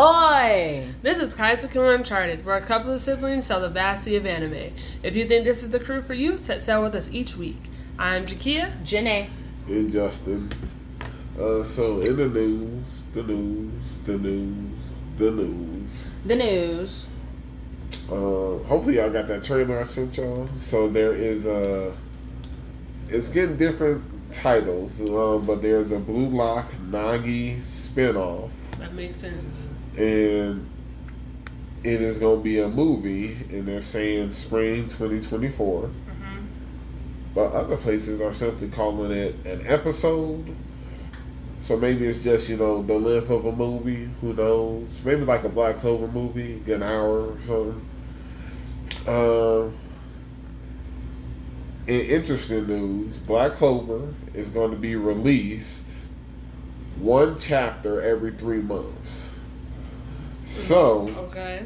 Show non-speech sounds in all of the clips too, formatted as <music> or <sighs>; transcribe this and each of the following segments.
Oi! This is Kaizoku Uncharted, where a couple of siblings sell the vast sea of anime. If you think this is the crew for you, set sail with us each week. I'm Jakia. Jenae. and Justin. Uh, so in the news, the news, the news, the news. The news. Uh, hopefully y'all got that trailer I sent y'all. So there is a. It's getting different titles, uh, but there's a Blue Lock Nagi spinoff, That makes sense. And it is going to be a movie, and they're saying spring 2024. hmm But other places are simply calling it an episode. So maybe it's just, you know, the length of a movie. Who knows? Maybe like a Black Clover movie, an hour or something. Uh, in interesting news, Black Clover is going to be released one chapter every three months. So, Okay.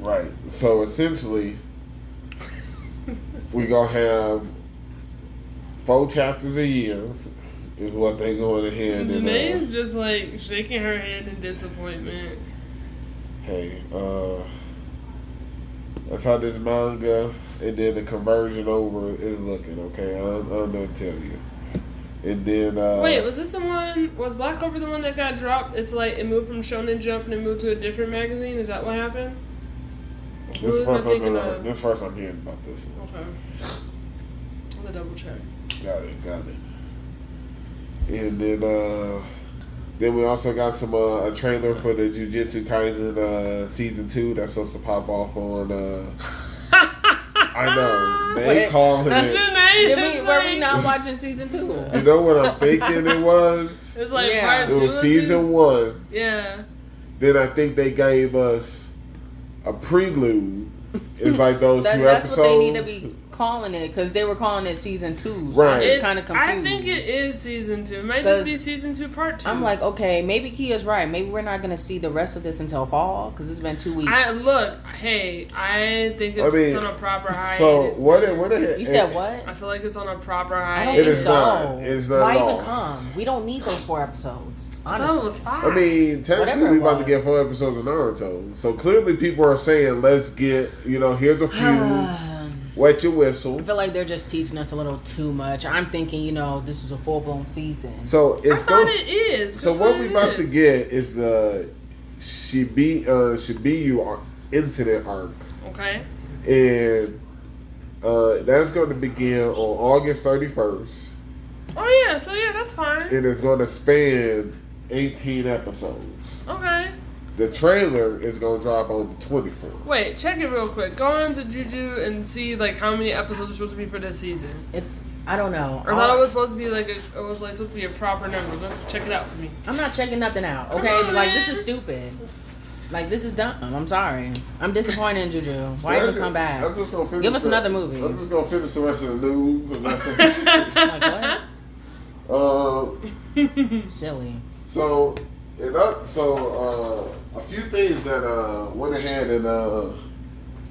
right. So essentially, we gonna have four chapters a year is what they going ahead and Jenae uh, just like shaking her head in disappointment. hey uh that's how this manga and then the conversion over is looking okay I'm, I'm gonna tell you and then uh Wait, was this the one? Was Black Clover the one that got dropped? It's like it moved from Shonen Jump and it moved to a different magazine. Is that what happened? This I first, I'm, gonna- this first I'm hearing about this one. Okay. I'm gonna double check. Got it, got it. And then uh then we also got some uh, a trailer for the Jujutsu Kaisen uh season two that's supposed to pop off on uh I know. <laughs> They Wait. calling That's it Jenae. Did we, were we not watching season two? You know what I'm thinking it was? It's like Yeah. part It two. was of season one. Yeah. Then I think they gave us a prelude. It's <laughs> like those That, two that's episodes. what they need to be calling it because they were calling it season two. So Right. I'm just kind of confused. I think it is season two. It might just be season two, part two. I'm like, okay, maybe Kia's right. Maybe we're not gonna see the rest of this until fall because it's been two weeks. I look. Hey, I think it's, I mean, on a proper high. So what? man. It, what? It, you said what? I feel like it's on a proper high. I don't It think hiatus. so. not. It is not Why even come? We don't need those four episodes. I thought it Honestly, was five. I mean, Whatever technically it we about to get four episodes of Naruto. So clearly people are saying, let's get, you know, here's a few, <sighs> <sighs> <sighs> I wet your whistle. I feel like they're just teasing us a little too much. I'm thinking, you know, this was a full blown season. So I it's thought going it is. So what we it about to get is the Shibi, uh, Shibuya ar- incident arc. Okay. And uh, that's going to begin on August 31st. Oh yeah. So yeah, that's fine. And it's going to span 18 episodes. Okay. The trailer is going to drop on the 24th. Wait, check it real quick. Go on to Juju and see like how many episodes are supposed to be for this season. It, I don't know. Or I thought it was supposed to be like a, it was like supposed to be a proper number. Go check it out for me. I'm not checking nothing out. Okay, on, like this is stupid. Like this is dumb. I'm sorry. I'm disappointed in Juju. Why I'm even come back? I'm just gonna finish Give us the- another movie. I'm just gonna finish the rest of the news. And that's <laughs> it. Like uh, <laughs> Silly. so, it up, so uh, a few things that uh, went ahead and uh,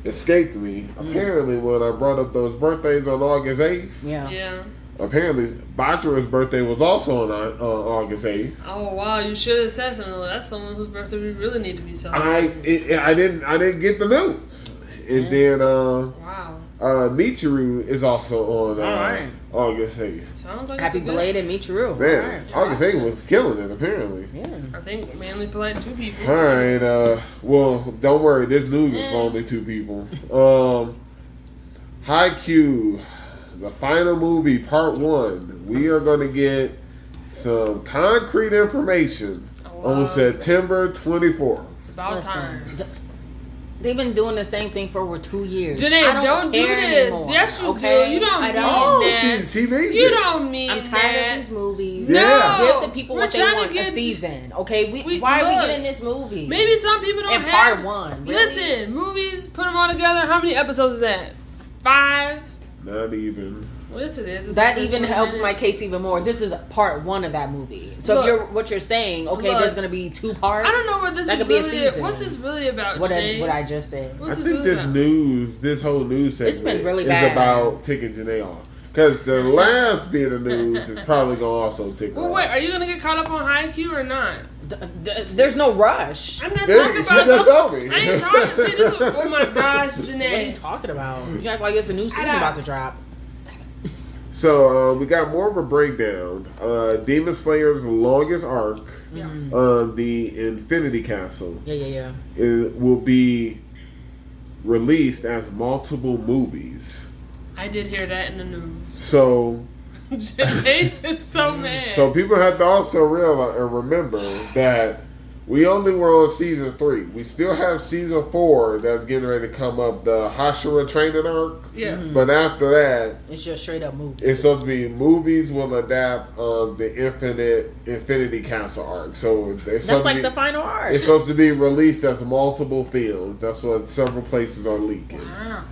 escaped me. Mm. Apparently, when I brought up those birthdays on August 8th, Yeah. yeah. apparently Bachira's birthday was also on uh, August 8th. Oh wow, you should have said something. That's someone whose birthday we really need to be I celebrating. it, I didn't I didn't get the news, and Mm. then uh, wow. Uh, Michiru is also on uh, Alright. August 8th. Sounds like Happy it's a good. belated Michiru. Man, Alright. August 8th was killing it apparently. Yeah. I think mainly for like two people. All right. Uh, well, don't worry. This news is Yeah. for only two people. Um, Haikyuu, the final movie, part one. We are going to get some concrete information on. September 24th. It's about Listen, time. D- they've been doing the same thing for over two years. Jenae, I don't, do care this. anymore, yes, you okay? do. You don't I mean don't. Oh, that. she, she means you it. don't mean I'm tired that. of these movies. Yeah. Give the people We're what they trying to want. A get- season, okay? We, We- why are we look, getting this movie? Maybe some people don't in have. part one. Really? Listen, movies, put them all together. How many episodes is that? Five. Not even. Well, yes, it is. It's That like even 20 helps my case even more. This is part one of that movie. So Look. if you're what you're saying, okay, Look. there's gonna be two parts. I don't know what this that is could be a really. season. What's this really about? What I, Jenae? what I just said. What's I this think really this about? news, this whole news segment, It's been really is bad. about taking Jenae off. Because the <laughs> last bit of news is probably going to also tick her Well, wait. Are you gonna get caught up on Haikyuu or not? D- d- there's no rush. I'm not talking <laughs> she just about. told me. I ain't talking. See, this is, oh my <laughs> gosh, Jenae. What are you talking about? You act like it's a new season about to drop. So uh, we got more of a breakdown. Uh, Demon Slayer's longest arc, Yeah. Mhm. um, the Infinity Castle, Yeah, yeah, yeah. it will be released as multiple movies. I did hear that in the news. So, <laughs> Jenae is so <laughs> mad. so people have to also realize and remember that we only were on season three. We still have season four that's getting ready to come up, the Hashira training arc. yeah. Mhm. But after that, It's just straight up movie. It's supposed to be movies will adapt um, the Infinite Infinity Castle arc. So it's, it's That's like to the final arc. It's supposed to be released as multiple films. That's what several places are leaking. Wow.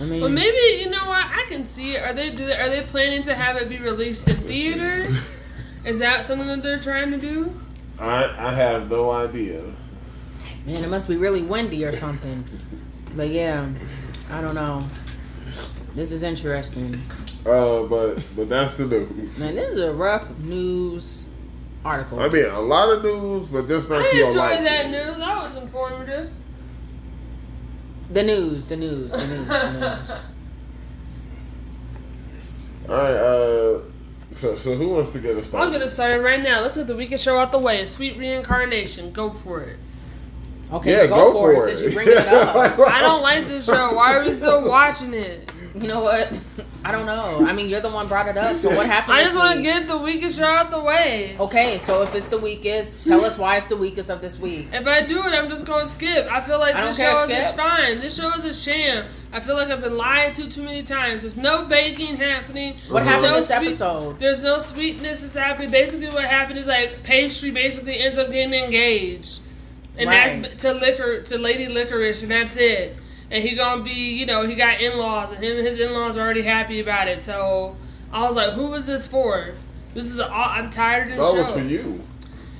I mean, Well, maybe you know what? I can see it. Are they do? Are they planning to have it be released in theaters? <laughs> Is that something that they're trying to do? I I have no idea. man, it must be really windy or something. But yeah, I don't know. This is interesting. Uh, but but that's the news. Man, this is a rough news article. I mean, a lot of news, but just not I to your enjoyed liking. that news. That was informative. the news, the news, the news, the news. <laughs> All right. Uh, so so who wants to get us started? I'm gonna start it right now. Let's get the weekend show out the way. Sweet reincarnation. Go for it. Okay, Yeah, go, go for, for it it. since you bring it up. <laughs> I don't like this show. Why are we still <laughs> watching it? You know what? <laughs> I don't know. I mean, you're the one brought it up. So what happened? I just want to get the weakest show out the way. Okay, so if it's the weakest, tell us why it's the weakest of this week. If I do it, I'm just gonna skip. I feel like I this show is just fine. This show is a sham. I feel like I've been lied to too many times. There's no baking happening. What. There's happened no this sweet- episode? There's no sweetness that's happening. Basically, what happened is like Pastel basically ends up getting engaged, and Right. that's to liquor to Lady Licorice, and that's it. And he gonna be, you know, he got in laws, and him and his in laws are already happy about it. So I was like, who is this for? This is all. I'm tired of this That show. was for you.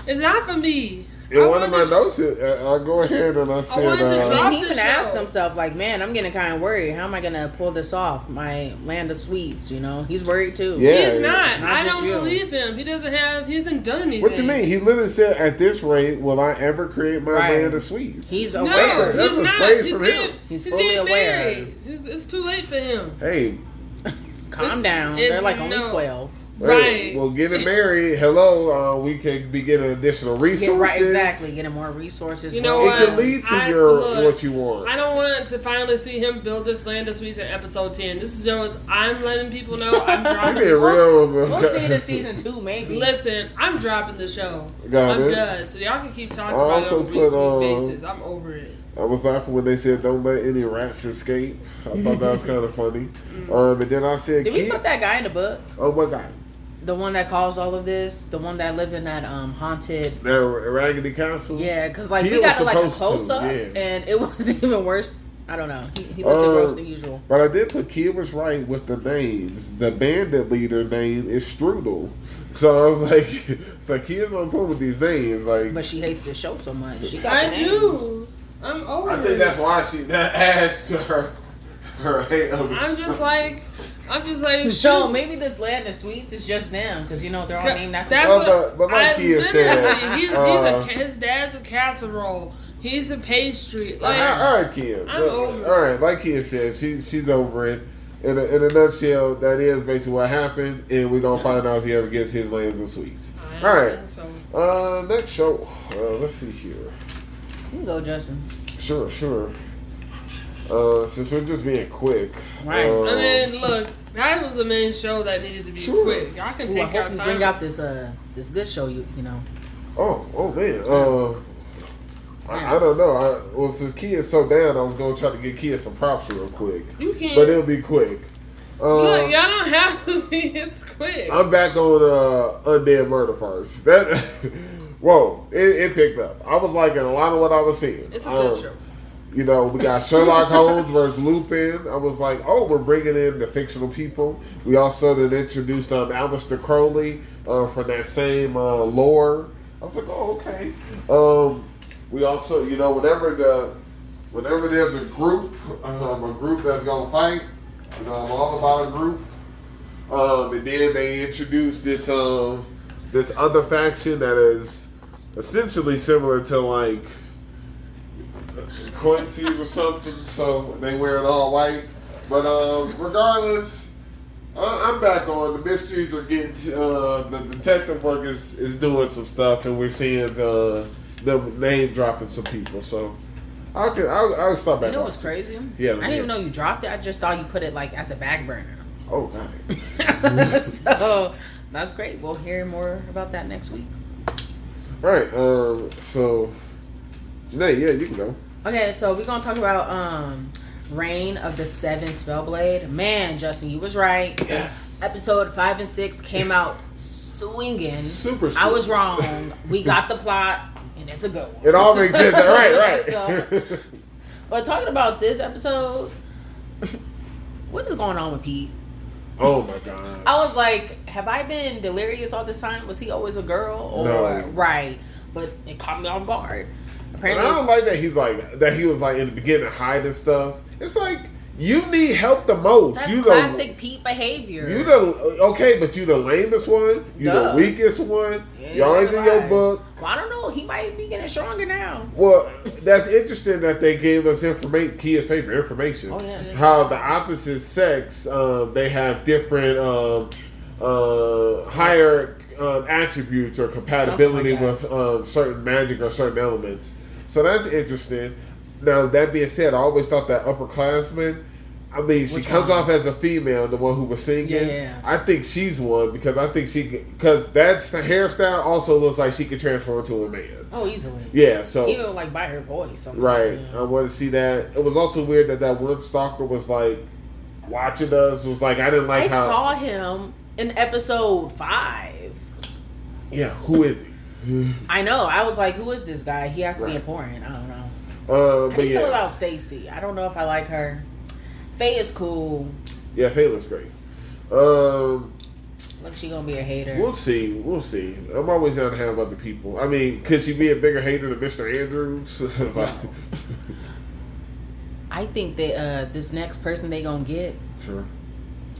It's not for me. In I one of my wanted- notes, it- uh, I go ahead and I said, wanted uh, I mean, he the even asked show. himself, like, man, I'm getting kind of worried. How am I gonna pull this off? My land of sweets, you know. He's worried too. Yeah. He's not. Not I don't you. believe him. He doesn't have. He hasn't done anything. What do you mean? He literally said, "At this rate, will I ever create my Right. land of sweets?" He's No, aware. That's he's a not. He's from getting, him. He's he's fully getting aware. married. It's, it's too late for him. Hey, Calm It's- down. it's They're like only no. twelve. hey, Right. Well, getting married, hello, uh, we can be getting additional resources. Yeah, right, exactly. Getting more resources. You know what? It what? can lead to I- your look, what you want. I don't want to finally see him build this land of sweets in episode 10. This is Jones. I'm letting people know I'm <laughs> dropping being the show. real. We'll see it in <laughs> season two, maybe. Listen, I'm dropping the show. Got I'm it. done. So y'all can keep talking I about it also on a week put, week uh, basis. I'm over it. I was laughing when they said, "Don't let any rats escape." I thought that was <laughs> kind of funny. Mm. Um, and then I said, Did we put that guy in the book? Oh my God, The one that caused all of this? The one that lived in that um haunted that Raggedy Castle. Yeah, because like He we was got like a close to, up, yeah. and it <laughs> was even worse. I don't know. He, he looked Uh, gross than usual. But I did put Kia was right with the names. The bandit leader name is Strudel. So I was like, <laughs> it's like Kia's on point with these names. Like, But she hates the show so much. She got I names. do. I'm over I think that's why she that adds to her <laughs> her hate. I'm just like, I'm just like, So maybe this land of sweets is just them because you know they're all named after. That's Well, what but- my like I Kia said. He's, uh, he's a his dad's a casserole. He's a pastry. Like right, all right, Kia. I'm Look, over all right, like Kia said, she she's over it. In a, in a nutshell, that is basically what happened, and we're gonna find out if he ever gets his lands of sweets. I don't All right. think so. Uh, next show. Uh, let's see here. You can go, Justin. Sure, sure. Uh, since we're just being quick. Right. uh, I mean, look, that was the main show that needed to be Sure. quick. Y'all can Ooh, I take hope your you time. bring out this uh this good show. You you know. Oh, oh man. Uh, I, I don't know. I, well, since Kia's so down, I was gonna try to get Kia some props real quick, you can. but it'll be quick. Uh, look, y'all don't have to <laughs> be. It's quick. I'm back on uh, Undead Murder Farce. That, <laughs> whoa, it, it picked up. I was liking a lot of what I was seeing. it's a good Um, show. You know, we got Sherlock Holmes versus Lupin. I was like, oh, we're bringing in the fictional people. We also then introduced um, Aleister Crowley uh, from that same uh, lore. I was like, oh, okay. Um, we also, you know, whenever the whenever there's a group, um, a group that's gonna fight, you know, I'm all about a group. Um, and then they introduced this um, this other faction that is essentially similar to like Quincy's or something. So they wear it all white. But um, regardless, I- I'm back on the mysteries are getting. Uh, the detective work is is doing some stuff, and we're seeing the, them name dropping some people. So I can I'll, I'll start back. You know what's crazy? Yeah, I didn't yeah. even know you dropped it. I just thought you put it like as a back burner. Oh, got it. <laughs> so that's great. We'll hear more about that next week. All right. Um. So, Jenae, yeah, you can go. Okay, so we're gonna talk about um Reign of the Seven Spellblade. Man, Justin, you was right. Yes. Episode five and six came out swinging. Super. I was wrong. We got the plot, and it's a good one. It all makes sense. right, right. <laughs> So, but talking about this episode, what is going on with Pete? oh my god. I was like, have I been delirious all this time? Was he always a girl? Or No. right? But it caught me off guard. Apparently, I don't like that he's like that. He was like in the beginning hiding stuff. It's like you need help the most. that's you classic Pete behavior. the you the okay, but you the lamest one. You Duh. the weakest one. Yeah, you always in your book. Well, I don't know. He might be getting stronger now. Well, that's interesting that they gave us information. Kia's favorite information. Oh yeah. how the opposite sex um, they have different um, uh, higher um, attributes or compatibility like with um, certain magic or certain elements. So that's interesting. Now that being said, I always thought that upperclassman. I mean, she Which comes one? off as a female, the one who was singing. Yeah. I think she's one because I think she because that hairstyle also looks like she could transform into a man. Oh, easily. Yeah, so Even like by her voice. sometimes, Right. yeah. I want to see that. It was also weird that that one stalker was like watching us. Was like I didn't like I how. saw him in episode five. Yeah. Who is he? I know. I was like, who is this guy? He has to be Right. important. I don't know. Uh, How do you feel about Stacy? I don't know if I like her. Faye is cool. yeah. Faye looks great. Um, Look, she gonna be a hater. we'll see. We'll see. I'm always down to have other people. I mean, could she be a bigger hater than Mr. Andrews? <laughs> I think that uh, this next person they gonna get, sure.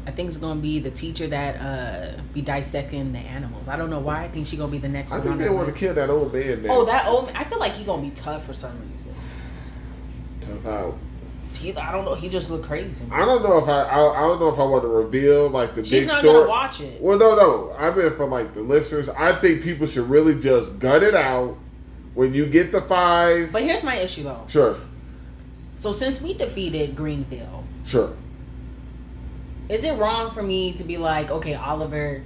I think it's gonna be the teacher that uh, be dissecting the animals. I don't know why. I think she gonna be the next one. I think they want to kill that old man. There. Oh, that old. I feel like he gonna be tough for some reason. Tough out. He, I don't know. He just looked crazy. I don't know if I, I. I don't know if I want to reveal like the She's big not story. gonna watch it. Well, no, no. I mean, for like the listeners, I think people should really just gut it out. When you get the five, But here's my issue though. sure, So since we defeated Grenville, sure. Is it wrong for me to be like, okay, Oliver?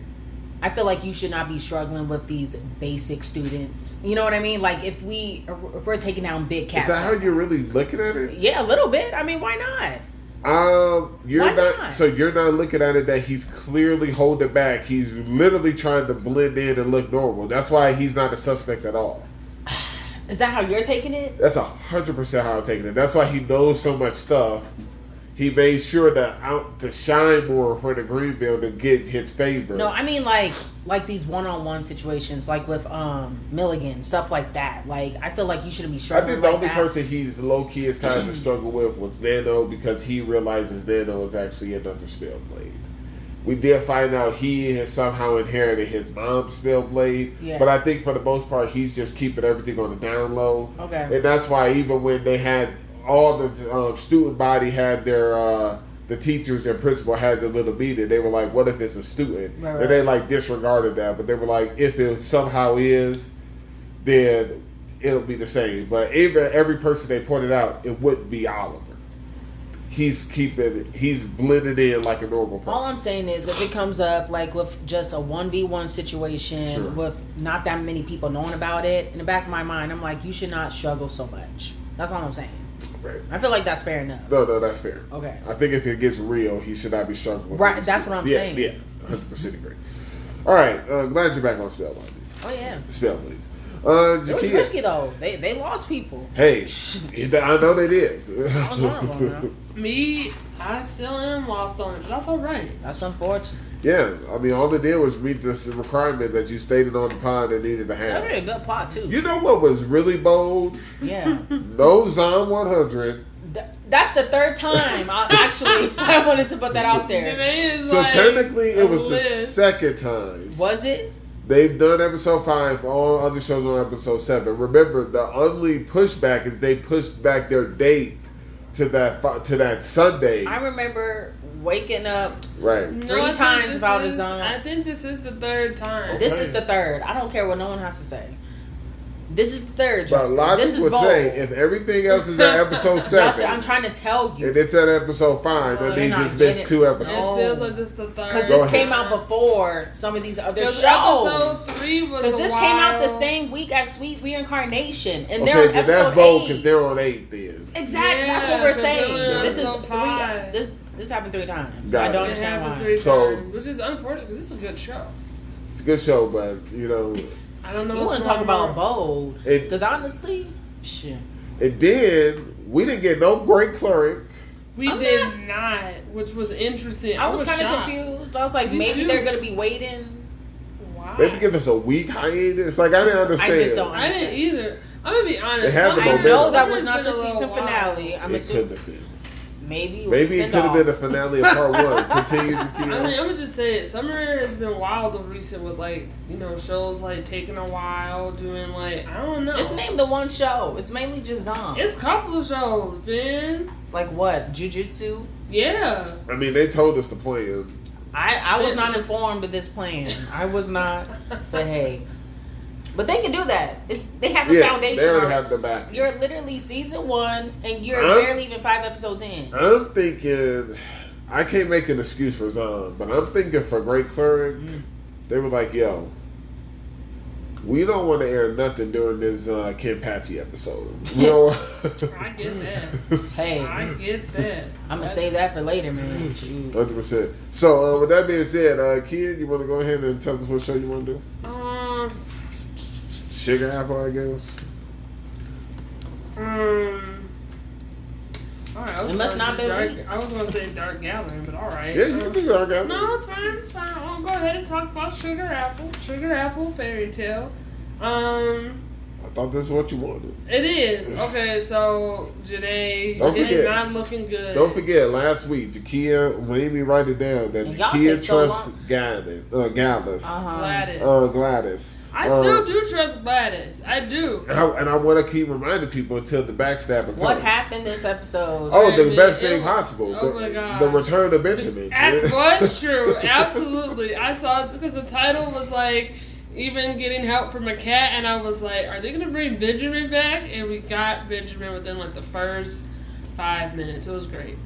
I feel like you should not be struggling with these basic students. You know what I mean? Like if we if we're taking down big cats. Is that how right you're really looking at it? Yeah, a little bit. I mean, why not? Um, you're Why not, not? So you're not looking at it that he's clearly holding back. He's literally trying to blend in and look normal. That's why he's not a suspect at all. <sighs> Is that how you're taking it? That's a hundred percent how I'm taking it. That's why he knows so much stuff. He made sure to out to shine more for the Grenville to get his favor. No, I mean like like these one-on-one situations, like with um Miligan, stuff like that. Like I feel like you shouldn't be struggling. I think the like only that. person he's low key is kind of struggle with was Nano because he realizes Nano is actually another Spellblade. We did find out he has somehow inherited his mom's Spellblade, Yeah. but I think for the most part he's just keeping everything on the down low, okay. and that's why even when they had all the um, student body had their uh, the teachers and principal had their little meeting, they were like, "What if it's a student?" Right, right. And they like disregarded that, but they were like, "If it somehow is." then it'll be the same. But even every person they pointed out, it wouldn't be Oliver. He's keeping, he's blended in like a normal person. All I'm saying is, if it comes up like with just a one v one situation Sure. with not that many people knowing about it, in the back of my mind, I'm like, you should not struggle so much. That's all I'm saying. Right. I feel like that's fair enough. No, no, that's fair. Okay. I think if it gets real, he should not be struggling. with Right, that's what I'm yeah, saying. Yeah, 100% agree. All right, uh, glad you're back on Spellblades. Oh yeah. Spellblades. Uh, It was Jakia, risky though. They they lost people. Hey, I know they did. I was one of them. Me, I still am lost on it, but that's all right. That's unfortunate. yeah, I mean, all they did was meet this requirement that you stated on the pod that needed to That have. would be a good plot too. You know what was really bold? yeah. <laughs> No Zom 100. Th- That's the third time I actually <laughs> I wanted to put that out there. So like technically, it was the second time. Was it? They've done episode five. All other shows on episode seven. Remember, the only pushback is they pushed back their date to that to that Sunday. I remember waking up. right. Three I think times about is- his own. I think this is the third time. This is the third. I don't care what no one has to say. This is the third. But a Justin. lot of this people is bold. say if everything else is at episode <laughs> seven, Justin, I'm trying to tell you and it's at episode five, Oh, that you're means not it's missed getting two episodes. No. It feels like this is the third. because this ahead. came out before some of these other Because shows. episode three was Because a this came out the same week as Sweet Reincarnation, and they're on but that's episode bold eight. because they're on eight then. Exactly. that's what we're 'cause saying. they're This is episode three. Uh, this this happened three times. Got I don't It understand happened why. three So- times, which is unfortunate because it's a good show. It's a good show, but you know, I don't know. You want to talk about with- bold? Because honestly, shit. and then we didn't get no great cleric. We I'm did not- not, which was interesting. I was kind of confused. I was like, Me maybe too. they're gonna be waiting. Why? Maybe give us a week hiatus. Like I didn't understand. I just don't I didn't either. I'm gonna be honest. They have Summer- the I know that was not the season wild. finale. I'm it assuming could have been. Maybe it was Maybe a it could have been the finale of part one. <laughs> Continue to I mean, I'm gonna just say it. Summer has been wild of recent with like you know shows like taking a while, doing like I don't know. Just name the one show. It's mainly just Zom. It's a couple of shows, man. like what? Jujutsu. Yeah. I mean, they told us the plan. I I was not informed of this plan. I was not. But hey, <laughs> but they can do that. It's they have a Yeah, foundation. they already already. have the back. You're literally season one, and you're Huh? barely even five episodes in. I'm thinking. I can't make an excuse for Zom, but I'm thinking for Great Cleric, Mm. they were like, "Yo, we don't want to air nothing during this uh, Kenpachi episode." You know, <laughs> <laughs> I get that. Hey, I get that. I'm gonna save that for later, man. Shoot. Hundred percent. So, uh, with that being said, uh, kid, you want to go ahead and tell us what show you want to do? Um. Sugar Apple, I guess. Um. All right, I was It must gonna not do been dark, weak. I was gonna say Dark Gathering, but all right. Yeah, you can do Dark Apple. No, it's fine. It's fine. I'll go ahead and talk about Sugar Apple. Sugar Apple Fairy Tale. Um, I thought this is what you wanted. it is okay. So Jenae, Don't it's forget. not looking good. Don't forget, last week, Jakia made me write it down that And y'all Jakia take so trusts long. Gladys. Uh, Gladys. Uh-huh. Gladys. Uh, Gladys. I Uh, still do trust Gladys. I do. And I, and I want to keep reminding people until the backstabber What comes. happened this episode? Oh, I the best thing was- possible. oh the, my God. the return of Benjamin. That was <laughs> true. Absolutely. I saw it because the title was like even getting help from a cat, and I was like, are they gonna bring Benjamin back? And we got Benjamin within like the first five minutes. It was great.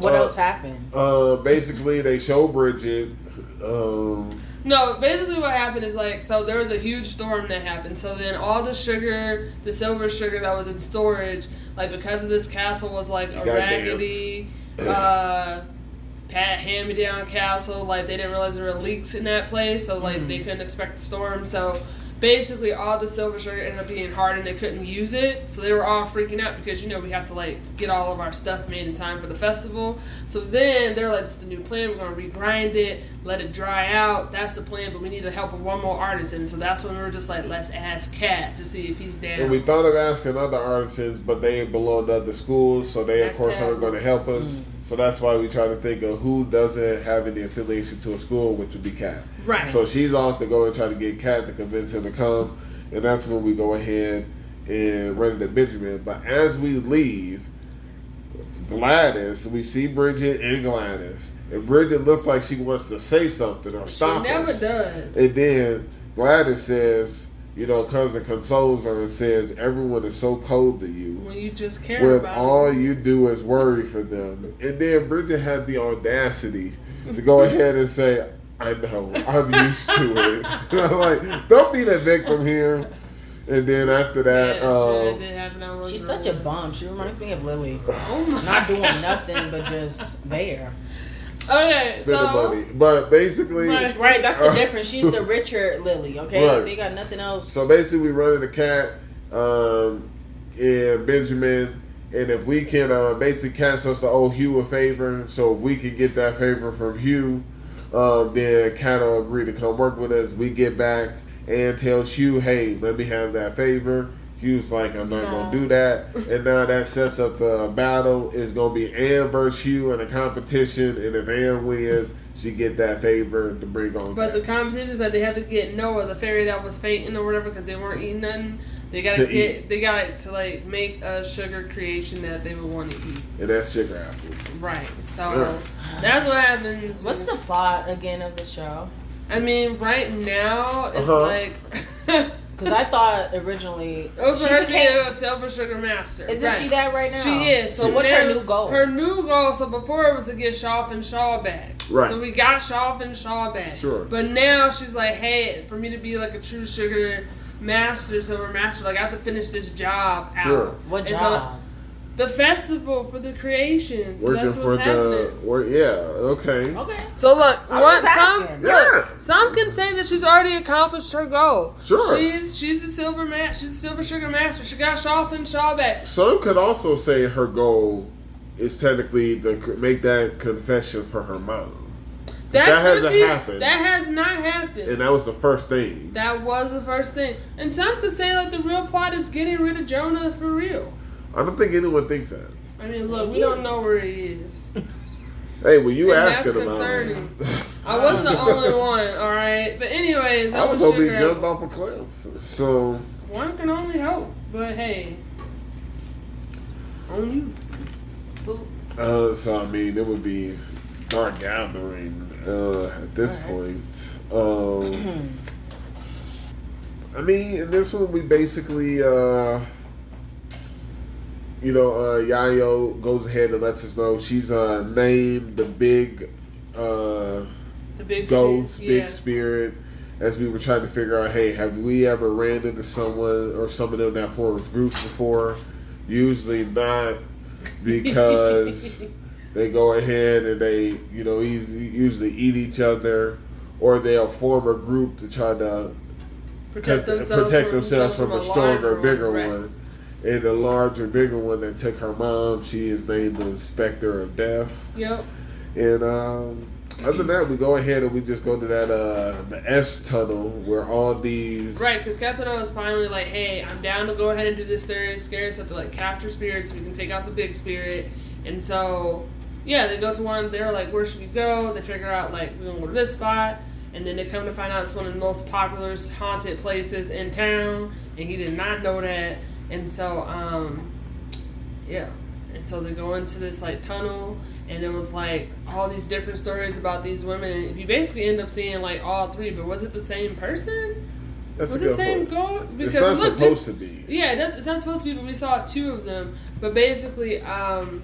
what uh, else happened? Uh, basically, they show Bridget. Um, No, basically what happened is like so there was a huge storm that happened. So then all the sugar, the silver sugar that was in storage, like because of this castle was like a Goddamn. raggedy uh pat hand me down castle, like they didn't realize there were leaks in that place, so like they couldn't expect the storm. So basically all the silver sugar ended up being hard and they couldn't use it. So they were all freaking out because you know we have to like get all of our stuff made in time for the festival. So then they're like, "It's the new plan. We're gonna regrind it, let it dry out. That's the plan. But we need the help of one more artisan." So that's when we were just like, "Let's ask Cat to see if he's down." and we thought of asking other artisans, but they belong to other schools, so they, That's of course, aren't going to help us. Mm. So that's why we try to think of who doesn't have any affiliation to a school, which would be Cat. right. So she's off to go and try to get Cat to convince him to come, and that's when we go ahead and run into Benjamin. But as we leave, Gladys, we see Bridget and Gladys, and Bridget looks like she wants to say something or stop. she never us. does. And then Gladys says, you know, comes and consoles her and says, everyone is so cold to you. When you just care about, When about all it. you do is worry for them. And then Bridget had the audacity to go ahead and say, I know, I'm used to it. <laughs> And I'm like, don't be the victim here. And then after that, Yeah, um, shit did happen. I was She's such a bum. She reminds me of Lily. Oh my Not doing nothing but just there. Okay, spending so money. But basically, Right. Right, that's the Uh, difference. She's the <laughs> richer Lily, okay? Right. They got nothing else. So basically, we run into Cat um, and Benjamin, and if we can, uh, basically, cast us to owe Hugh a favor. So if we can get that favor from Hugh, um, then Cat will agree to come work with us. We get back and tells Hugh, "Hey, let me have that favor." Hugh's like, "I'm not gonna do that," <laughs> and now that sets up the battle. It's gonna be Ann versus Hugh in a competition, and if Ann wins, she get that favor to bring on. But the Cat. competition said they had to get Noah, the fairy that was fainting or whatever, because they weren't eating nothing. They gotta To get, eat. they got to like make a sugar creation that they would want to eat. and that's sugar apple. Right. So Yeah. that's what happens. What's the plot again of the show? I mean, right now it's Uh-huh. like. <laughs> Because I thought originally It was for she her to be a silver sugar master. Isn't Right. she that right now? She is. So what's now- her new goal? Her new goal. So before it was to get Shaw and Shaw back. Right. So we got Shaw and Shaw back. Sure. But now she's like, hey, for me to be like a true sugar master, silver master, like I have to finish this job out. Sure. what And job? so the festival for the creation. So Working that's for what's happening. the work. Yeah. Okay. okay. So look, I was one, just some asking. look, Yeah. some can say that she's already accomplished her goal. Sure. She's she's a silver ma- she's a silver sugar master. She got Shaw and Shaw back. Some could also say her goal is technically to make that confession for her mom, That, That hasn't be, happened. That has not happened. and that was the first thing. that was the first thing. And some could say that the real plot is getting rid of Jonah for real. I don't think anyone thinks that. I mean, look, we don't know where he is. Hey, when you And asking that's about concerning. it, I wasn't the only one, all right. But anyways, I that was hoping he jumped off a cliff. So One can only hope. But hey, on you. Uh, so I mean, it would be dark gathering uh, at this Alright. point. Um, <clears throat> I mean, in this one, we basically, uh, you know, uh, Yayoi goes ahead and lets us know she's uh, named the big uh, The big ghost, spirit, big yeah. spirit. As we were trying to figure out, hey, have we ever ran into someone or some of them that forms groups before? Usually not, <laughs> because they go ahead and they, you know, usually eat each other, or they'll form a group to try to protect protect themselves, protect from, themselves from a stronger, one, bigger right. one. And the larger, bigger one that took her mom, she is named the Inspector of Death. Yep. And um, other than that, we go ahead and we just go to that uh, the S tunnel where all these Right, because Keitaro is finally like, hey, I'm down to go ahead and do this scary, scary stuff to like capture spirits. We can take out the big spirit. And so, yeah, they go to one. They're like, where should we go? They figure out like we're gonna go to this spot. And then they come to find out it's one of the most popular haunted places in town. And he did not know that. And so, um, yeah. And so they go into this like tunnel, and it was like all these different stories about these women. And you basically end up seeing like all three, but was it the same person? That's was it good same point. Because It's not it looked supposed to be. yeah, that's, it's not supposed to be, but we saw two of them. But basically, um,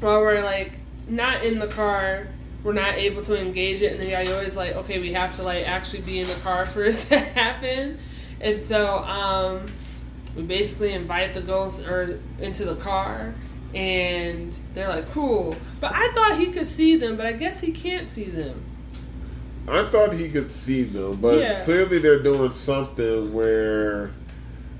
while we're like not in the car, we're not able to engage it, and then Yayoi's like, okay, we have to like actually be in the car for <laughs> it to happen. And so um, we basically invite the ghost or into the car, and they're like, cool. But I thought he could see them, but I guess he can't see them. I thought he could see them, but Yeah. clearly they're doing something where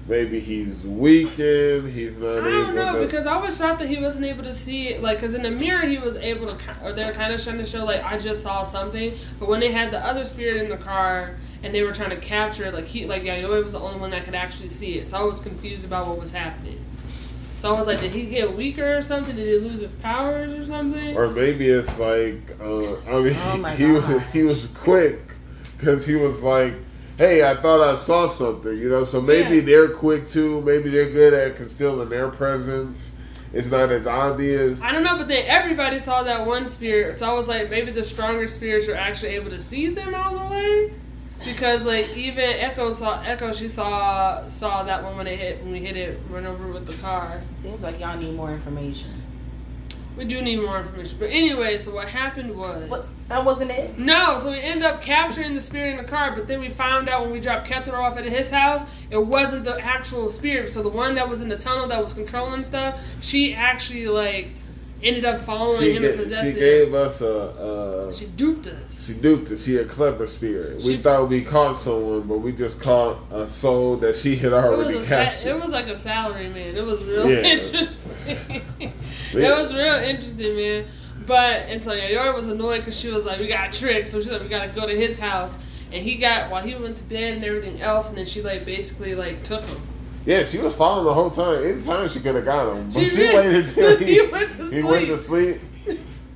maybe he's weakened. He's not I don't know to. because I was shocked that he wasn't able to see it. Like, cause in the mirror he was able to, ki- or they're kind of trying to show like I just saw something. But when they had the other spirit in the car and they were trying to capture it, like he, like Yayoi was the only one that could actually see it. So I was confused about what was happening. So I was like, did he get weaker or something? Did he lose his powers or something? or maybe it's like uh, I mean, Oh my <laughs> he was he was quick because he was like, "Hey, I thought I saw something," you know. So maybe Yeah. they're quick too. Maybe they're good at concealing their presence. It's not as obvious. I don't know, but then everybody saw that one spirit, so I was like, maybe the stronger spirits are actually able to see them all the way, because like even Eiko saw Eiko, she saw saw that one when it hit when we hit it run over with the car. Seems like y'all need more information. We do need more information, but anyway, so what happened was. What? That wasn't it. No, so we ended up capturing the spirit in the car, but then we found out when we dropped Kethra off at his house, it wasn't the actual spirit. So the one that was in the tunnel that was controlling stuff, she actually like ended up following She, him and possessing she him. gave us a. a She duped us. she duped us. She a clever spirit. We thought we caught someone, but we just caught a soul that she had It already sa- captured. it was like a salary man. It was real Yeah. <laughs> interesting. Yeah. It was real interesting, man. But and so Yayoi was annoyed because she was like, "We got tricked," so she's like, "We gotta go to his house." And he got while he went to bed and everything else, and then she like basically like took him. Yeah, she was following the whole time. Anytime she could have got him, but She she, did. waited <laughs> till he, He went to he went to sleep.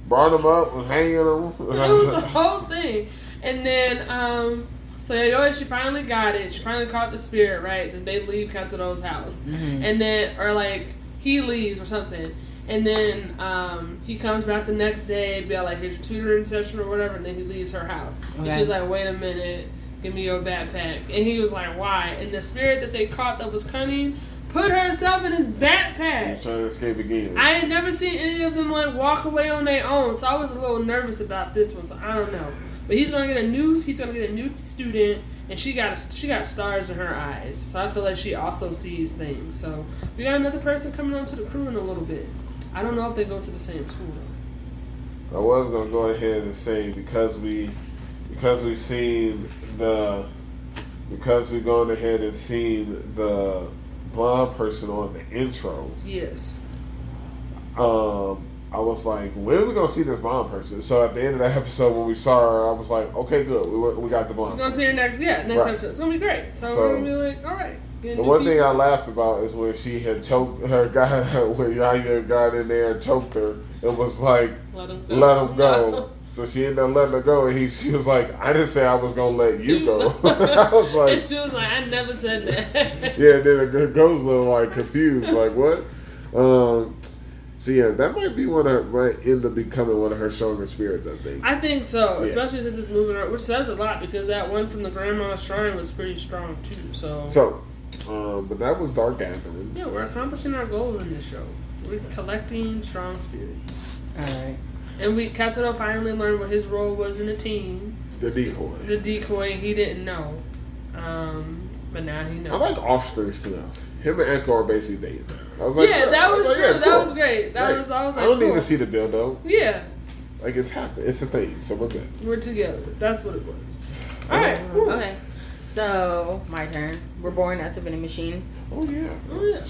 brought him up, was hanging him. it was the whole thing. And then, um, so Yayoi, she finally got it. She finally caught the spirit, right? Then they leave Kantaro's house. Mhm. And then, or like, he leaves or something. And then um, he comes back the next day, be like, here's your tutoring session or whatever. And then he leaves her house. And she's like, wait a minute, give me your backpack. And he was like, why? And the spirit that they caught that was cunning put herself in his backpack. trying to escape again. I had never seen any of them like walk away on their own, so I was a little nervous about this one. So I don't know, but he's gonna get a new he's gonna get a new student, and she got a, she got stars in her eyes, so I feel like she also sees things. So we got another person coming onto the crew in a little bit. I don't know if they go to the same school. I was gonna go ahead and say because we because we've seen the because we've gone ahead and seen the blonde person on the intro. Yes. Um, I was like, when are we gonna see this blonde person? So at the end of that <laughs> episode, when we saw her, I was like, okay, good, we we got the bomb. We're gonna see her next yeah next Right. episode. It's gonna be great. So, So- we're gonna be like, all right. The one thing. I laughed about is when she had choked <laughs> her guy when Yaya got in there and choked her. It was like let him go. let him go. <laughs> So she ended up letting her go, and he she was like, "I didn't say I was gonna let you go." <laughs> <laughs> I was and like, she was like, I never said that. <laughs> "Yeah." And then the ghost little like confused, like what? Um, so yeah, that might be one of her, might end up becoming one of her stronger spirits. I think. I think so, Yeah. especially since it's moving around, which says a lot because that one from the Grandma's Shrine was pretty strong too. So, So, um, but that was Dark Gathering. yeah, we're accomplishing our goals in this show. We're collecting strong spirits, All right. And we Keitaro finally learned what his role was in the team. The decoy. The decoy he didn't know, um, but now he knows. I like Offspring stuff. Him and Eiko are basically dating. I was like, yeah, "Yeah." that I was like, true. yeah, That was great. That Right. was I was like, I don't cool. need to see the bill though. Yeah, Like it's happened. It's a thing. So we're good. we're together. That's what it was. All right. whew. Okay. So my turn. We're born at a vending machine. Oh yeah. Oh, yeah.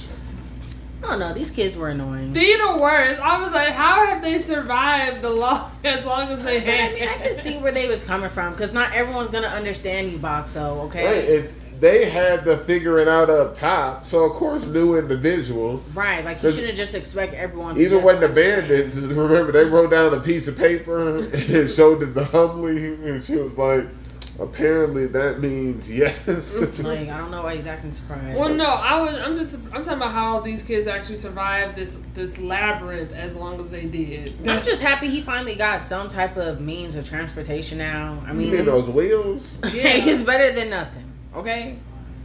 Oh, I don't. These kids were annoying. They the worst. I was like, how have they survived the long <laughs> as long as they have?" I mean, I can see where they was coming from because not everyone's gonna understand you, Boxxo. Okay. Right, it, they had the figuring out up top. So of course, new individual. Right, like you shouldn't just expect everyone. to Even when the understand. bandits, <laughs> remember they wrote down a piece of paper <laughs> and showed it to Humbly, and she was like, "Apparently that means yes." Mm-hmm. <laughs> Like I don't know why he's acting surprised. Well, no, I was. I'm just. I'm talking about how these kids actually survived this this labyrinth as long as they did. I'm just happy he finally got some type of means of transportation now. I you mean, mean those wheels? Yeah. <laughs> it's better than nothing. Okay.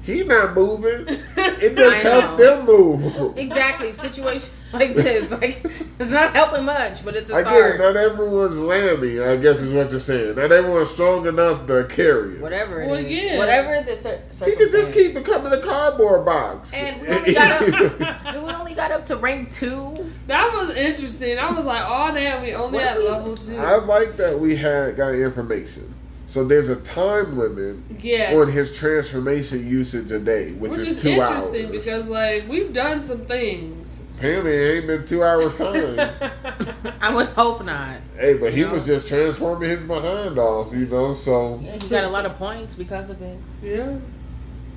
He not moving. <laughs> It I just know. helped them move. Exactly. Situation like this, like it's not helping much, but it's a I get it. start. Not everyone's lammy. I guess is what you're saying. Not everyone's strong enough to carry it. Whatever it is, Well, yeah. whatever the cir- He circumstance. can just keep becoming a cardboard box. And we only got up, <laughs> we only got up to rank two. that was interesting. I was like, oh that we only What at level two. I like that we had got information. So there's a time limit yes. on his transformation usage a day, which, Which is, is two interesting hours. because like we've done some things. apparently it ain't been two hours time. <laughs> I would hope not. hey, but he No. was just transforming his behind off, you know. So Yeah, he got a lot of points because of it. yeah.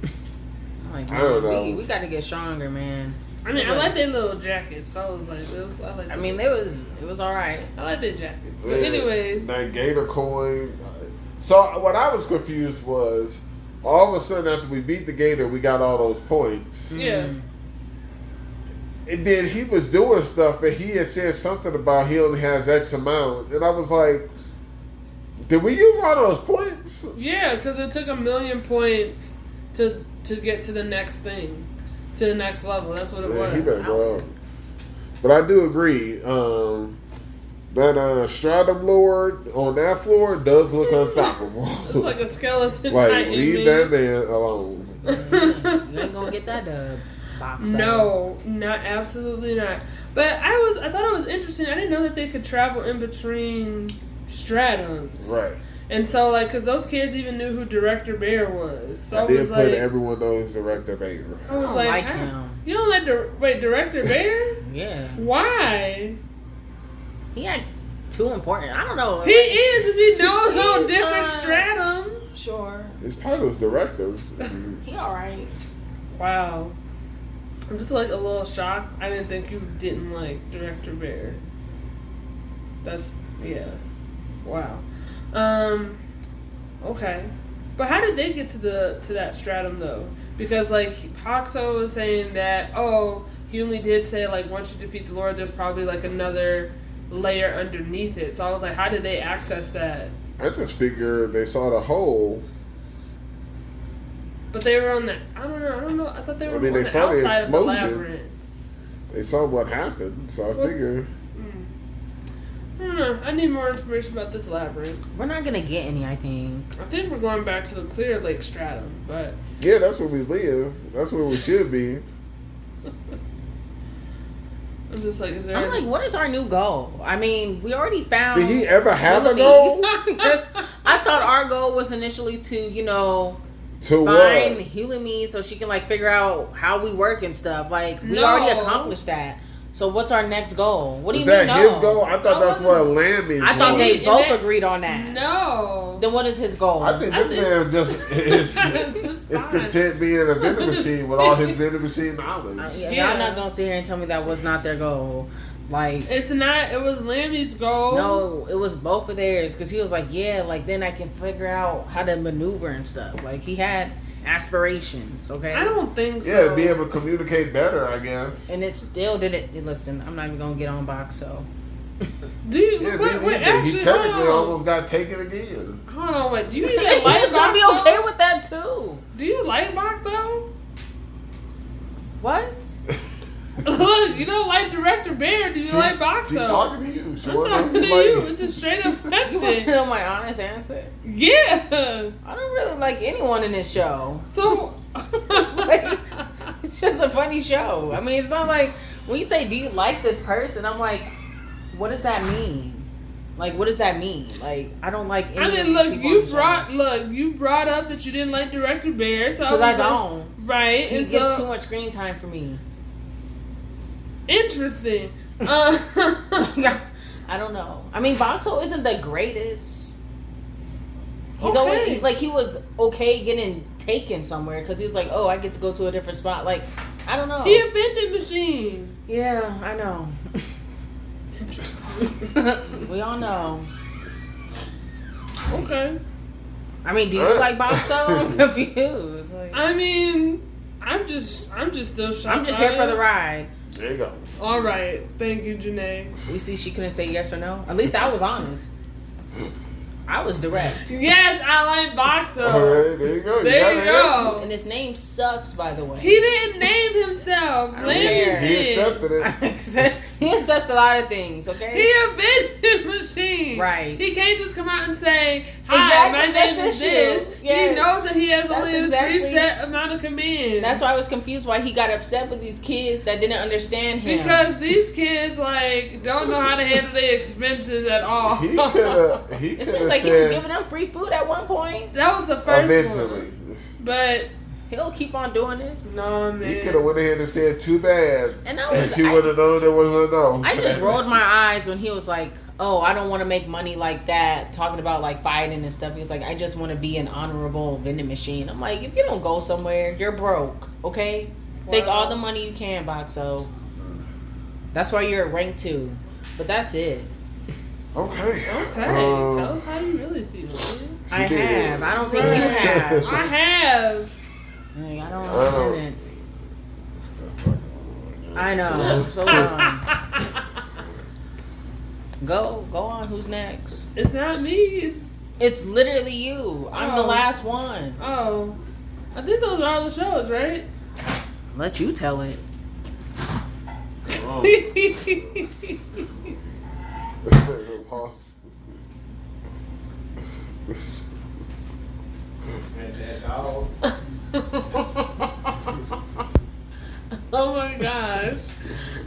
I'm like, I don't man, we, we got to get stronger, man. I mean, I like- like their little jackets. I was like, it was, I like. I mean, it was it was all right. I like their jackets. But yeah, anyways, that Gator coin. So what I was confused was, all of a sudden after we beat the Gator, we got all those points. Yeah. And then he was doing stuff, but he had said something about he only has X amount, and I was like, "Did we use all those points?" yeah, because it took a million points to to get to the next thing, to the next level. That's what it Man, was. he better grow up. But I do agree. Um, that uh, Stratum Lord on that floor does look unstoppable. <laughs> It's like a skeleton like titan. leave that man. man alone. you ain't gonna get that dub. Box No, not absolutely not. But I was I thought it was interesting. I didn't know that they could travel in between stratums. Right. And so like cuz those kids even knew who Director Bear was. So I, I did was put like everyone knows Director Bear. I I was don't like, like him. You don't like the wait, Director Bear? <laughs> Yeah, Why? He got too important. I don't know. He is if he knows He's on different fine. stratums. sure. His title's Director. <laughs> He all right. Wow. I'm just like a little shocked. I didn't think you didn't like Director Bear. That's yeah. Wow. Um. Okay. But how did they get to the to that stratum though? Because like Boxxo was saying that oh he only did say like once you defeat the Lord, there's probably like another layer underneath it. So I was like, how did they access that? I just figured they saw the hole. But they were on the I don't know I don't know I thought they I were mean, on they the saw the outside of the labyrinth. They saw what happened, so I Well- figured. Mm. I don't know. I need more information about this labyrinth. We're not gonna get any, I think. I think we're going back to the Clear Lake stratum, but Yeah, that's where we live. That's where we should be. <laughs> I'm just like, is there? I'm like, what is our new goal? I mean, we already found. Did he ever have a goal? <laughs> I thought our goal was initially to, you know, To find what? me so she can like figure out how we work and stuff. Like we No. already accomplished that. So what's our next goal? What do Is you that mean no? his goal? I thought I that's what wasn't- Lammy's I thought goal. they both that- agreed on that. no. Then what is his goal? I think I this think- man just <laughs> is It's content being a vending machine with all his vending machine knowledge. Uh, yeah, Yeah. Y'all not gonna sit here and tell me that was not their goal. Like It's not. It was Lammy's goal. no, it was both of theirs because he was like, yeah, like then I can figure out how to maneuver and stuff. Like he had aspirations, okay. I don't think Yeah, so. be able to communicate better, I guess. and it still didn't. Listen, I'm not even gonna get on box. So <laughs> Do you? Yeah, wait, me wait, actually, he technically hold on. almost got taken again. Hold on, wait. Do you he <laughs> even like was gonna be Boxxo? okay with that too. Do you like Boxxo? What? <laughs> Look, you don't like director Bear. Do you She- like She Boxxo? talking to you. She I'm talking to you you. It's a straight up question. You want question. know my honest answer? yeah. I don't really like anyone in this show. So. Like, it's just a funny show. I mean, it's not like when you say, "Do you like this person?" I'm like, what does that mean? Like, what does that mean? Like, I don't like. Any I mean, look, you brought look, you brought up that you didn't like director Bear, so I was I like, don't. right, He and gets so too much screen time for me. interesting. <laughs> Uh, I don't know. I mean, Boxxo isn't the greatest. He's Okay. always like he was okay getting taken somewhere because he was like, oh, I get to go to a different spot. Like, I don't know. he a vending machine. yeah, I know. <laughs> Interesting. <laughs> we all know. Okay. I mean, do you Alright. like Boxxo? <laughs> I'm confused. Like, I mean, I'm just, I'm just still shocked. I'm just here by for the ride. There you go. All right, thank you, Jenae. We see she couldn't say yes or no. At least I was honest. I was direct. Yes, I like Boxxo. All right, there you go. There got you go. answer. And his name sucks, by the way. He didn't name himself. I don't Larry care. He did. accepted it. <laughs> <laughs> he accepts a lot of things, okay? He okay? a vending machine. Right. He can't just come out and say, "Hi, Exactly, my that's name is the issue. this." Yes. He knows that he has That's only exactly- a preset amount of commands. That's why I was confused why he got upset with these kids that didn't understand him. Because these kids like don't know how to handle their expenses at all. He could. He it seems have like he was giving them free food at one point. that was the first eventually. one, but He'll keep on doing it. no man. He could have went ahead and said too bad, And I and was she I- would have known there was a no. I just rolled my eyes when he was like, "Oh, I don't want to make money like that." Talking about like fighting and stuff. He was like, "I just want to be an honorable vending machine." I'm like, if you don't go somewhere, you're broke. Okay, take all the money you can, Boxxo. That's why you're at rank two. But that's it. Okay. Okay, Um, tell us how you really feel. I did. have. I don't think you have. <laughs> I have. Like, I don't I understand it. I know. <laughs> So um, go, go on. Who's next? it's not me. It's It's literally you. I'm the Oh. last one. oh, I think those are all the shows, right? Let you tell it. <laughs> Oh. <laughs> oh my gosh.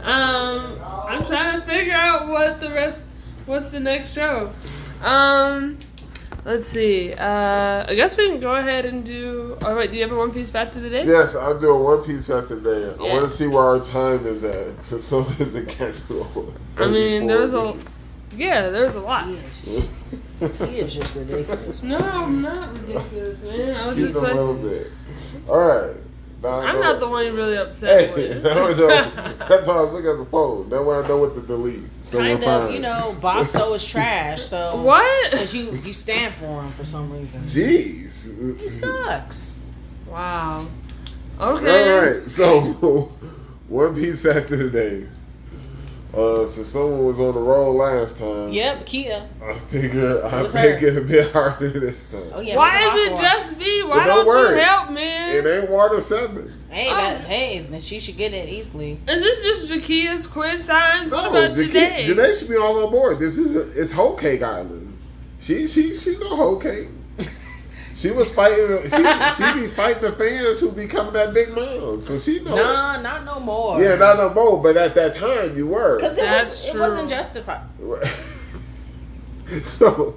Um, I'm trying to figure out what the rest. What's the next show? Um, let's see. Uh, I guess we can go ahead and do. All right, do you have a One Piece fact of the day? Yes, I'll do a One Piece fact today. I Yeah. want to see where our time is at, so some is the catch I mean, there's a. Yeah, there's a lot. He is just ridiculous. No, I'm not ridiculous, man. I was Just just a like, little bit. All right. Now I I'm not the one you're really upset Hey, <laughs> with. no, no. <laughs> That's why I was looking at the phone. That way I know what to delete. So kind of, fine. you know, Boxxo is trash. So <laughs> What? Because you you stand for him for some reason. Jeez. He sucks. Wow. Okay. All right. So, One Piece factor today. Uh, since someone was on the roll last time, Yep, Kia. I figure I was make her. it a bit harder this time. Oh yeah. Why is it just me? Why don't don't, you help, man? It ain't water seven. Hey, Oh. that, hey, then she should get it easily. Is this just Jakia's quiz times? What No, about Jenae- Jenae? Jenae should be all on board. This is it's Whole Cake Island. She she she no Whole Cake. She was fighting. She she be fighting the fans who become that Big Mom. So she know. Nah, not no more. Yeah, not no more. But at that time, you were. Because it That's was, it wasn't justified. <laughs> so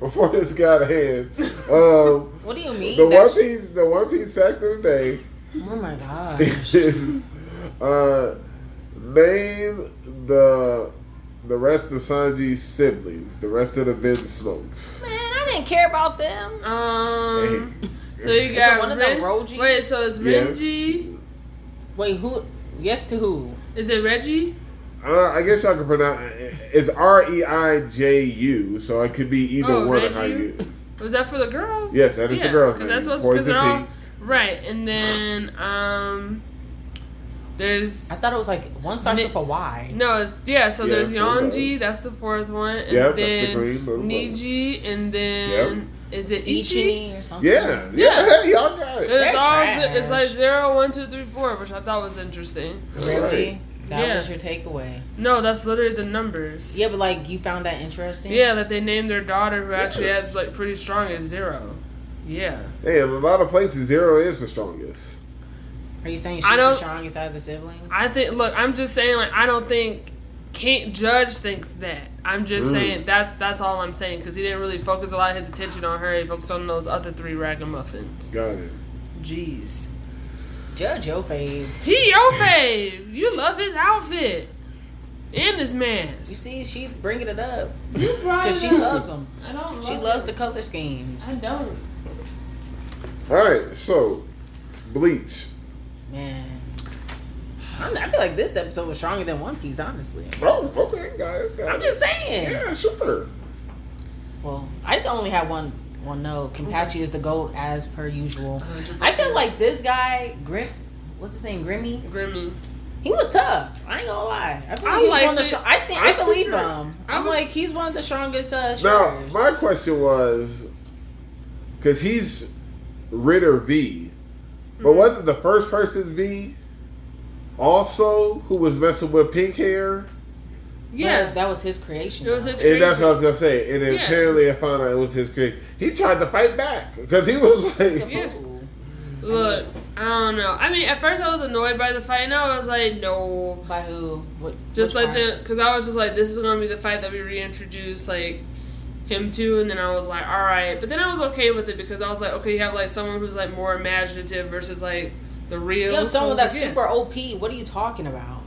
before this got a hand, um, <laughs> What do you mean? the One That's- Piece the One Piece factor today Oh my god. <laughs> is uh, name the the rest of Sanji's siblings, the rest of the Vinsmokes. Man, I didn't care about them. Um. Hey. So you it got one of Ren- them Roji? Wait, so it's Yes. Renji? Wait, who? Yes to who? Is it Reggie? Uh, I guess I could pronounce it's R E I J U, so it could be either Oh, one of how Reggie? you. Was that for the girl? Yes, that is yeah, the girl's Because name. that's supposed because Poison they're all right. And then um, there's I thought it was like one starts Ni- with a Y. no, it's, yeah. So Yeah, there's so Yonji, that's the fourth one, and Yeah, that's the then green little brother. Niji, and then is it Ichi? Ichi or something. Yeah, yeah, Yeah. hey, <laughs> y'all got it. It's all it's like zero, one, two, three, four, which I thought was interesting. Really? That Yeah. was your takeaway. No, that's literally the numbers. Yeah, but like you found that interesting. Yeah, that they named their daughter who actually has like pretty strong as zero. Yeah. Hey, in a lot of places, zero is the strongest. Are you saying she's the don't- strongest out of the siblings? I think. Look, I'm just saying. Like, I don't think can't judge thinks that. I'm just Mm. saying that's that's all I'm saying because he didn't really focus a lot of his attention on her. He focused on those other three ragamuffins. Got it. Jeez. Judge your fave. He your fave. You love his outfit and his mask. You see, she bringing it up Because <laughs> because she loves them. I don't. She loves the color schemes. I don't. All right, so Bleach. Man, I'm, I feel like this episode was stronger than One Piece. Honestly, Oh, okay, got it. Got I'm it. just saying. Yeah, sure. Well, I only have one one no, Kenpachi is the goat as per usual. 100%. I feel like this guy, Grim, what's his name, Gremmy? Gremmy. He was tough. I ain't gonna lie. I, feel I like he one of the it. str- I think I I, believe think- him. I I'm was- like he's one of the strongest uh, Now, my question was because he's Ritter V, but wasn't the first person V also who was messing with pink hair? Yeah. That, that was his creation. It was though. his And that's what I was gonna say. And then Yeah. apparently, I found out it was his creation. He tried to fight back because he was like, Yeah. Look, I don't know. I mean, at first I was annoyed by the fight. Now I was like, no. By who? What? Just like part? the, because I was just like, this is gonna be the fight that we reintroduce like him to, and then I was like, all right. But then I was okay with it because I was like, okay, you have like someone who's like more imaginative versus like the real. Yo, So someone that's like, yeah. super OP. What are you talking about?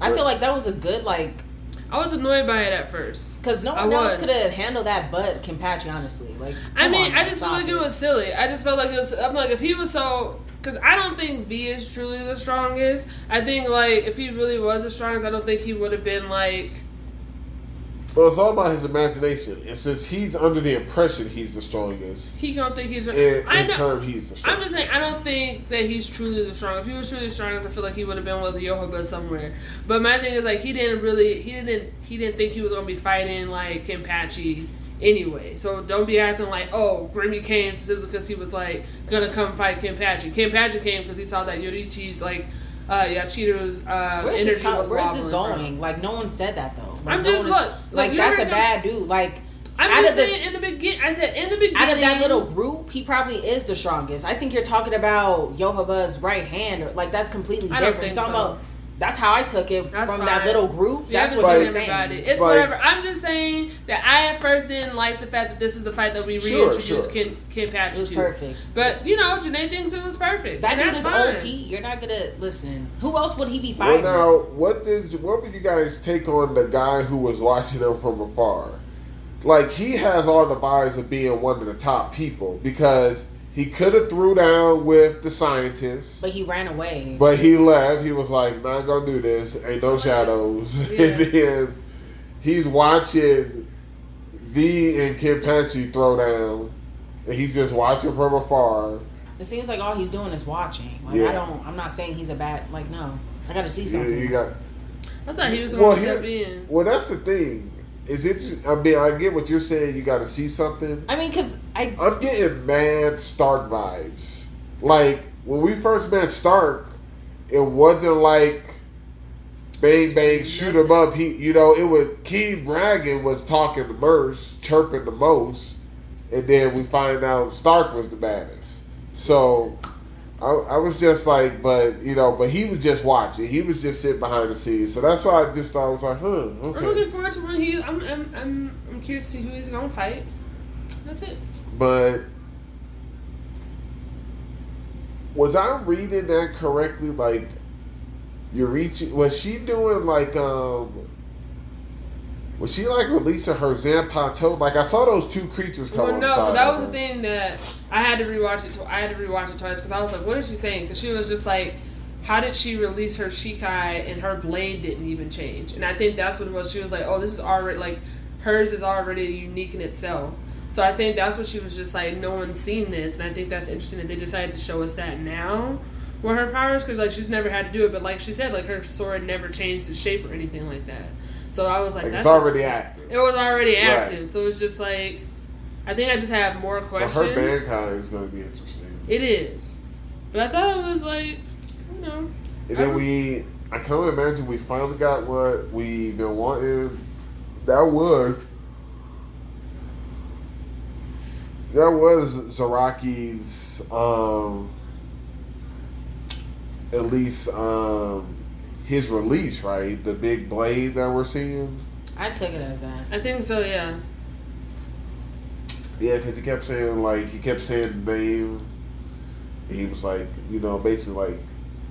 I feel like that was a good like, I was annoyed by it at first. cause no I one else could have handled that but Kenpachi. Honestly, like, I mean, on, I just feel stop like it was silly. I just felt like it was. I'm like, if he was so, because I don't think V is truly the strongest. I think like if he really was the strongest, I don't think he would have been like. Well, it's all about his imagination. And since he's under the impression he's the strongest, He don't think he's. in, I in know. turn, he's the I'm just saying, I don't think that he's truly the strongest. If he was truly the strongest, I feel like he would have been with Yhwach somewhere. But my thing is like he didn't really, he didn't, he didn't think he was gonna be fighting like Kenpachi anyway. So don't be acting like, oh, Gremmy came specifically because he was like gonna come fight Kenpachi. Kenpachi came because he saw that Yoruichi's like, uh, yeah, Cheetos. uh, Where's energy this? co- where's this going? Like, no one said that though. Like, I'm no just one is- look, like that's a bad dude. Like, I'm out just of saying in the beginning. I said in the beginning. out of that little group, he probably is the strongest. I think you're talking about Yhwach's right hand, or like that's completely I don't different. think So I'm so. about- that's how I took it That's from fine. that little group. Yeah, That's what haven't you're seen saying. everybody. It's Like- whatever. I'm just saying that I at first didn't like the fact that this is the fight that we Sure, reintroduced sure. Ken Ken Patch It was to. perfect. But you know, Jenae thinks it was perfect. That and dude that's is fine. OP. You're not gonna listen. Who else would he be fighting? Well, fighting? now, what did what would you guys take on the guy who was watching them from afar? Like he has all the vibes of being one of the top people because he could have threw down with the scientists, But he ran away. but he left. He was like, "Not gonna do this. Ain't no shadows." <laughs> Yeah. and then he's watching V and Kenpachi throw down, and he's just watching from afar. It seems like all he's doing is watching. Like Yeah. I don't. I'm not saying he's a bad. Like no, I got to see You, something. you got I thought he was Well, going to step here- in. well. That's the thing. Is it? I mean, I get what you're saying. You got to see something. I mean, cause I I'm getting mad Starrk vibes. Like when we first met Starrk, it wasn't like bang bang shoot him up. He, you know, it was Keith Bragging was talking the most, chirping the most, and then we find out Starrk was the baddest. So. I, I was just like, but you know, but he was just watching. He was just sitting behind the scenes. So that's why I just thought I was like, huh, I'm looking forward to when he. I'm. I'm. I'm, I'm curious to see who he's going to fight. That's it. But was I reading that correctly? Like you're reaching was she doing like um was she like releasing her Zanpakuto? Like I saw those two creatures come Well, no. So that was the thing that I had to rewatch it. Tw- I had to rewatch it twice because I was like, "What is she saying?" Because she was just like, "How did she release her Shikai and her blade didn't even change?" And I think that's what it was. She was like, "Oh, this is already like hers is already unique in itself." So I think that's what she was just like, "No one's seen this," and I think that's interesting that they decided to show us that now. With her powers, because like she's never had to do it, but like she said, like her sword never changed its shape or anything like that. So I was like, Like that's already active. It was already Right. active, so it's just like I think I just have more So questions. her mankind is gonna be interesting. It is, but I thought it was like, you know, And I then we I can only imagine we finally got what we've been wanting. That was that was Zaraki's um at least um his release, right? The big blade that we're seeing. I took it as that. I think so. Yeah, Yeah, because he kept saying like he kept saying the name. And he was like, you know, basically like,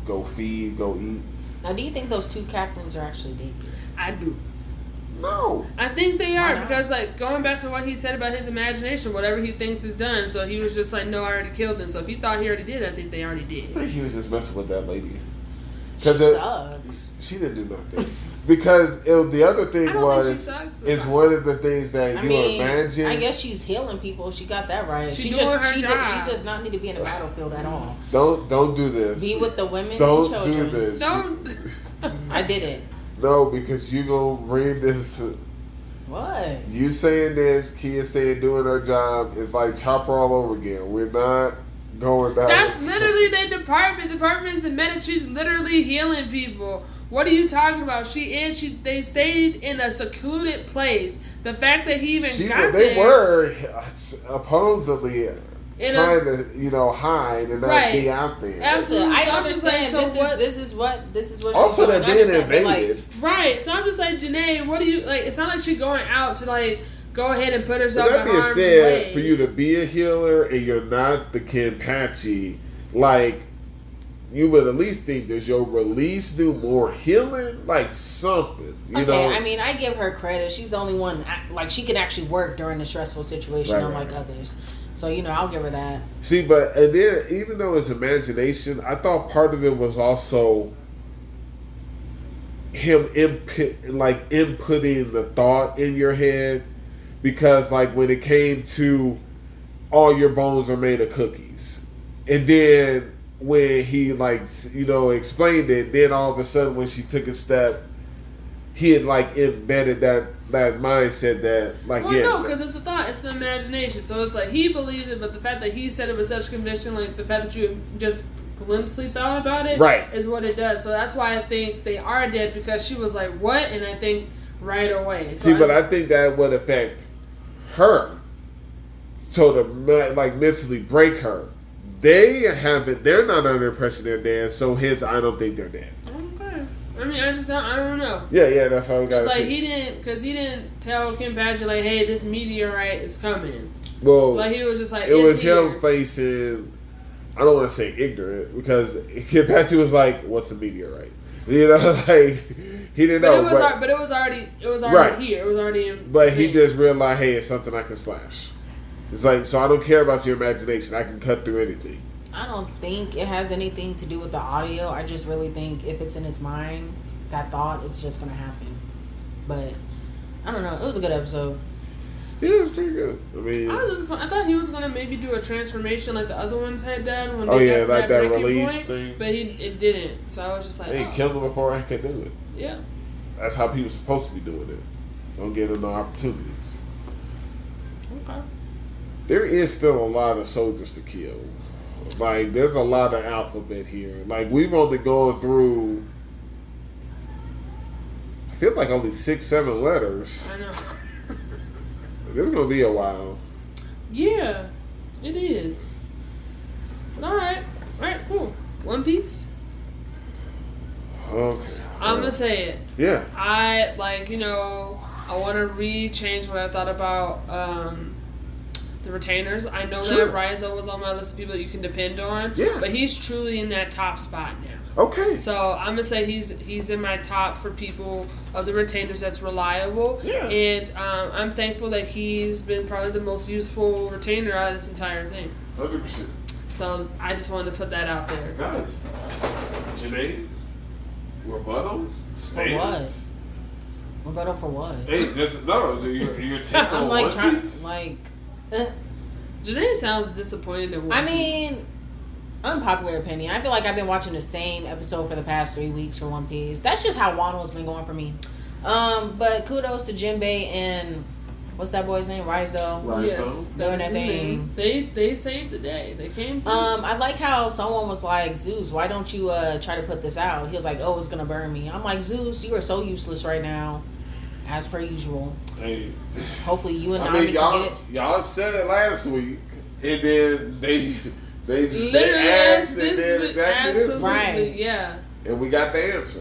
go feed, go eat. Now, do you think those two captains are actually dead? I do. No, I think they are because like going back to what he said about his imagination, whatever he thinks is done. So he was just like, no, I already killed him. So if he thought he already did, I think they already I did. think he was just messing with that lady. She 'Cause the- sucks. She didn't do nothing. Because it, the other thing was, think sucks. But it's one of the things that I you mean, imagine. I guess she's healing people. She got that right. She She, doing just her she does, job. she does not need to be in the battlefield at all. Don't don't do this. Be with the women don't and children. do this. don't. I did it. No, because you gonna bring this. What? You saying this, Kia saying doing her job is like chopper all over again. We're not going down. That's literally their department. The department is the medic. She's literally healing people. What are you talking about? She is. She they stayed in a secluded place. The fact that he even She, got they there were uh, supposedly in trying a, to, you know, hide and not Right. be out there. Absolutely. I So I'm understand. like, so this what- is this is what this is what. Also, she's they're doing. Being understand, but, like, invaded. right. So I'm just like Jenae. What do you like? It's not like she's going out to like go ahead and put But herself that in being harm's said, way. for you to be a healer and you're not the Kenpachi, like you would at least think does your release do more healing, like something, you okay, know? I mean, I give her credit. She's the only one, like, she can actually work during a stressful situation, Right, unlike right, right. others. So, you know, I'll give her that. See, but and then even though it's imagination, I thought part of it was also him input, like inputting the thought in your head, because like when it came to all your bones are made of cookies, and then when he like you know explained it, then all of a sudden when she took a step, he had like embedded that that mindset that like Well, yeah, no, because it's a thought, it's the imagination. So it's like he believed it, but the fact that he said it with such conviction, like the fact that you just glimpsely thought about it, Right. is what it does. So that's why I think they are dead because she was like, "What?" and I think right away. So See, but I think that would affect her. So to like mentally break her. They haven't. They're not under impression they're dead. So hence, I don't think they're dead. okay. I mean, I just don't. I don't know. Yeah, yeah, that's how we got. It's like he didn't, because he didn't tell Kenpachi like, "Hey, this meteorite is coming." Well, Like he was just like, it was here." him facing. I don't want to say ignorant because Kenpachi was like, "What's a meteorite?" You know, <laughs> like he didn't But know. it was, but, al- but it was already, it was already Right. here. It was already in. but he thing. just realized, hey, it's something I can slash. It's like so I don't care about your imagination. I can cut through anything. I don't think it has anything to do with the audio. I just really think if it's in his mind, that thought, is just gonna happen. But I don't know. It was a good episode. Yeah, it's pretty good. I mean, I was just, I thought he was gonna maybe do a transformation like the other ones had done when Oh, they yeah, got to like that, that release point, thing. but he it didn't. So I was just like, they oh, killed him before I could do it. yeah, That's how people are supposed to be doing it. Don't give them no opportunities. okay. There is still a lot of soldiers to kill. Like there's a lot of alphabet here. Like we've only gone through. I feel like only six, seven letters. I know. <laughs> This is gonna be a while. yeah, it is. But all right, all right, cool. One Piece. Okay. I'm gonna say it. Yeah. I like you know I want to re-change what I thought about um, the retainers. I know Sure. that Raizo was on my list of people you can depend on. Yeah. But he's truly in that top spot now. Okay. So I'm gonna say he's he's in my top for people of the retainers that's reliable. Yeah. And um, I'm thankful that he's been probably the most useful retainer out of this entire thing. Hundred percent. So I just wanted to put that out there. Got it. Jenae, rebuttal. Stance? Rebuttal for what? Hey, just no. You're, you're taking I'm on like One trying, Piece? like. eh. Jenae sounds disappointed in One I Piece. Mean, unpopular opinion. I feel like I've been watching the same episode for the past three weeks for One Piece. That's just how Wano's been going for me. Um, but kudos to Jinbei and what's that boy's name? Raizo. Right. Yes, Raizo. that Doing their name. thing. They they saved the day. They came. Through. Um, I like how someone was like, Zeus, why don't you uh try to put this out? He was like, Oh, it's gonna burn me. I'm like, Zeus, you are so useless right now, as per usual. Hey, Hopefully, you and I Nami mean, can y'all get it. y'all said it last week, and then they they Literally they asked asked and this did exactly this Absolutely, Right. yeah. and we got the answer.